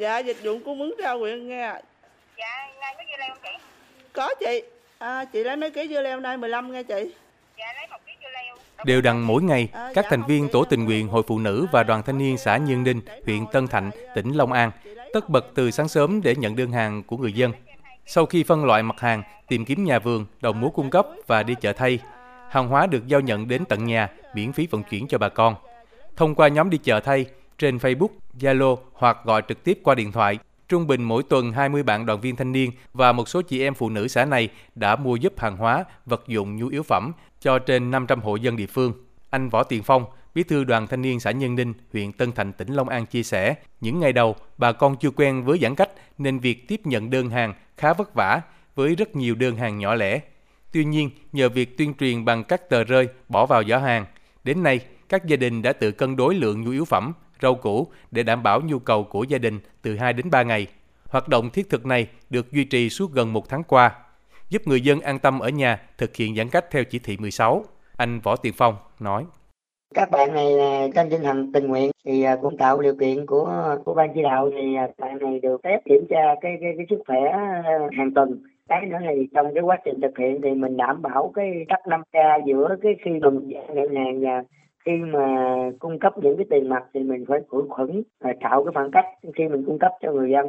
Dạ, dịch vụ cung ứng rau huyện nghe. Dạ, nay có dưa leo không chị? Có chị. À, chị lấy mấy ký dưa leo nay 15 nghe chị. Dạ, lấy một ký dưa leo. Đều đặn mỗi ngày, các thành viên tổ tình nguyện Hội Phụ Nữ và Đoàn Thanh niên xã Nhân Ninh, huyện Tân Thạnh, tỉnh Long An tất bật từ sáng sớm để nhận đơn hàng của người dân. Sau khi phân loại mặt hàng, tìm kiếm nhà vườn, đầu mối cung cấp và đi chợ thay, hàng hóa được giao nhận đến tận nhà, miễn phí vận chuyển cho bà con. Thông qua nhóm đi chợ thay, trên Facebook, Zalo hoặc gọi trực tiếp qua điện thoại, trung bình mỗi tuần 20 bạn đoàn viên thanh niên và một số chị em phụ nữ xã này đã mua giúp hàng hóa, vật dụng nhu yếu phẩm cho trên 500 hộ dân địa phương. Anh Võ Tiền Phong, Bí thư Đoàn Thanh niên xã Nhân Ninh, huyện Tân Thạnh, tỉnh Long An chia sẻ, những ngày đầu, bà con chưa quen với giãn cách nên việc tiếp nhận đơn hàng khá vất vả với rất nhiều đơn hàng nhỏ lẻ. Tuy nhiên, nhờ việc tuyên truyền bằng các tờ rơi bỏ vào giỏ hàng, đến nay các gia đình đã tự cân đối lượng nhu yếu phẩm, rau củ để đảm bảo nhu cầu của gia đình từ 2 đến 3 ngày. Hoạt động thiết thực này được duy trì suốt gần một tháng qua, giúp người dân an tâm ở nhà thực hiện giãn cách theo chỉ thị 16. Anh Võ Tiền Phong nói. Các bạn này à, trên tinh thần tình nguyện thì à, cũng tạo điều kiện của của ban chỉ đạo thì à, bạn này được phép kiểm tra cái cái, cái sức khỏe hàng tuần cái nữa thì trong cái quá trình thực hiện thì mình đảm bảo cái cách 5 k giữa cái khi mình nhận hàng và khi mà cung cấp những cái tiền mặt thì mình phải khử khuẩn và tạo cái khoảng cách khi mình cung cấp cho người dân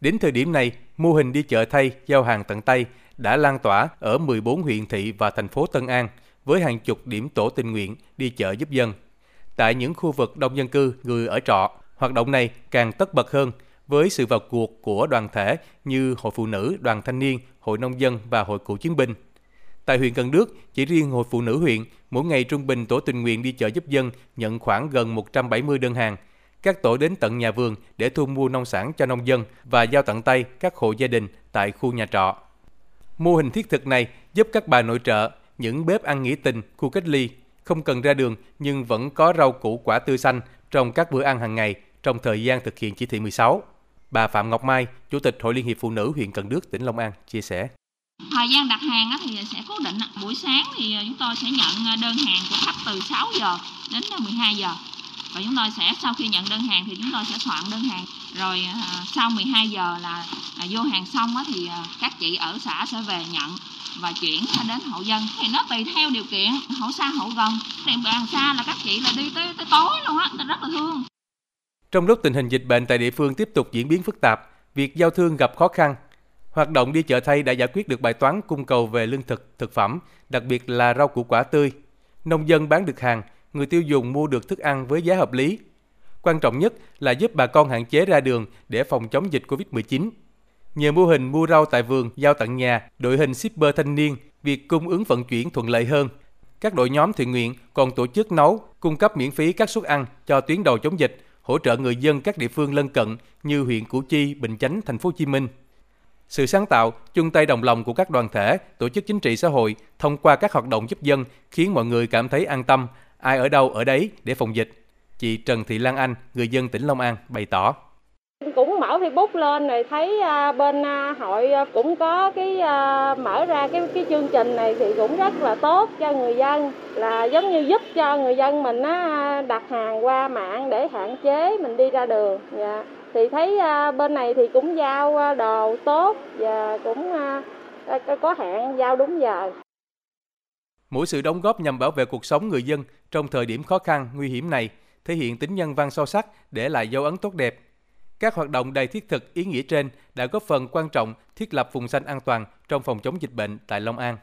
Đến thời điểm này, mô hình đi chợ thay, giao hàng tận tay đã lan tỏa ở 14 huyện thị và thành phố Tân An với hàng chục điểm tổ tình nguyện đi chợ giúp dân. Tại những khu vực đông dân cư, người ở trọ, hoạt động này càng tất bật hơn với sự vào cuộc của đoàn thể như Hội Phụ Nữ, Đoàn Thanh niên, Hội Nông dân và Hội Cựu Chiến binh. Tại huyện Cần Đước, chỉ riêng Hội Phụ Nữ huyện, mỗi ngày trung bình tổ tình nguyện đi chợ giúp dân nhận khoảng gần 170 đơn hàng. Các tổ đến tận nhà vườn để thu mua nông sản cho nông dân và giao tận tay các hộ gia đình tại khu nhà trọ. Mô hình thiết thực này giúp các bà nội trợ, những bếp ăn nghỉ tình, khu cách ly, không cần ra đường nhưng vẫn có rau củ quả tươi xanh trong các bữa ăn hàng ngày trong thời gian thực hiện chỉ thị 16. Bà Phạm Ngọc Mai, Chủ tịch Hội Liên hiệp Phụ nữ huyện Cần Đước, tỉnh Long An chia sẻ. Thời gian đặt hàng thì sẽ cố định. Buổi sáng thì ờ, chúng tôi sẽ nhận ờ, đơn hàng của khách từ 6 giờ đến ờ, 12 giờ. Và chúng tôi sẽ sau khi nhận đơn hàng thì chúng tôi sẽ soạn đơn hàng. Rồi sau 12 giờ là vô hàng xong thì các chị ở xã sẽ về nhận và chuyển đến hộ dân thì nó tùy theo điều kiện hộ xa hộ gần thì bàn xa là các chị là đi tới, tới tối luôn á rất là thương trong lúc tình hình dịch bệnh tại địa phương tiếp tục diễn biến phức tạp việc giao thương gặp khó khăn hoạt động đi chợ thay đã giải quyết được bài toán cung cầu về lương thực thực phẩm đặc biệt là rau củ quả tươi nông dân bán được hàng người tiêu dùng mua được thức ăn với giá hợp lý quan trọng nhất là giúp bà con hạn chế ra đường để phòng chống dịch Covid-19. Nhờ mô hình mua rau tại vườn giao tận nhà, đội hình shipper thanh niên, việc cung ứng vận chuyển thuận lợi hơn. Các đội nhóm thiện nguyện còn tổ chức nấu, cung cấp miễn phí các suất ăn cho tuyến đầu chống dịch, hỗ trợ người dân các địa phương lân cận như huyện Củ Chi, Bình Chánh, thành phố Hồ Chí Minh. Sự sáng tạo, chung tay đồng lòng của các đoàn thể, tổ chức chính trị xã hội thông qua các hoạt động giúp dân khiến mọi người cảm thấy an tâm, ai ở đâu ở đấy để phòng dịch. Chị Trần Thị Lan Anh, người dân tỉnh Long An bày tỏ cũng mở Facebook lên rồi thấy à, bên à, hội à, cũng có cái mở ra cái cái chương trình này thì cũng rất là tốt cho người dân là giống như giúp cho người dân mình á, đặt hàng qua mạng để hạn chế mình đi ra đường dạ thì thấy à, bên này thì cũng giao à, đồ tốt và cũng à, có hẹn giao đúng giờ Mỗi sự đóng góp nhằm bảo vệ cuộc sống người dân trong thời điểm khó khăn, nguy hiểm này thể hiện tính nhân văn sâu sắc để lại dấu ấn tốt đẹp các hoạt động đầy thiết thực ý nghĩa trên đã góp phần quan trọng thiết lập vùng xanh an toàn trong phòng chống dịch bệnh tại Long An.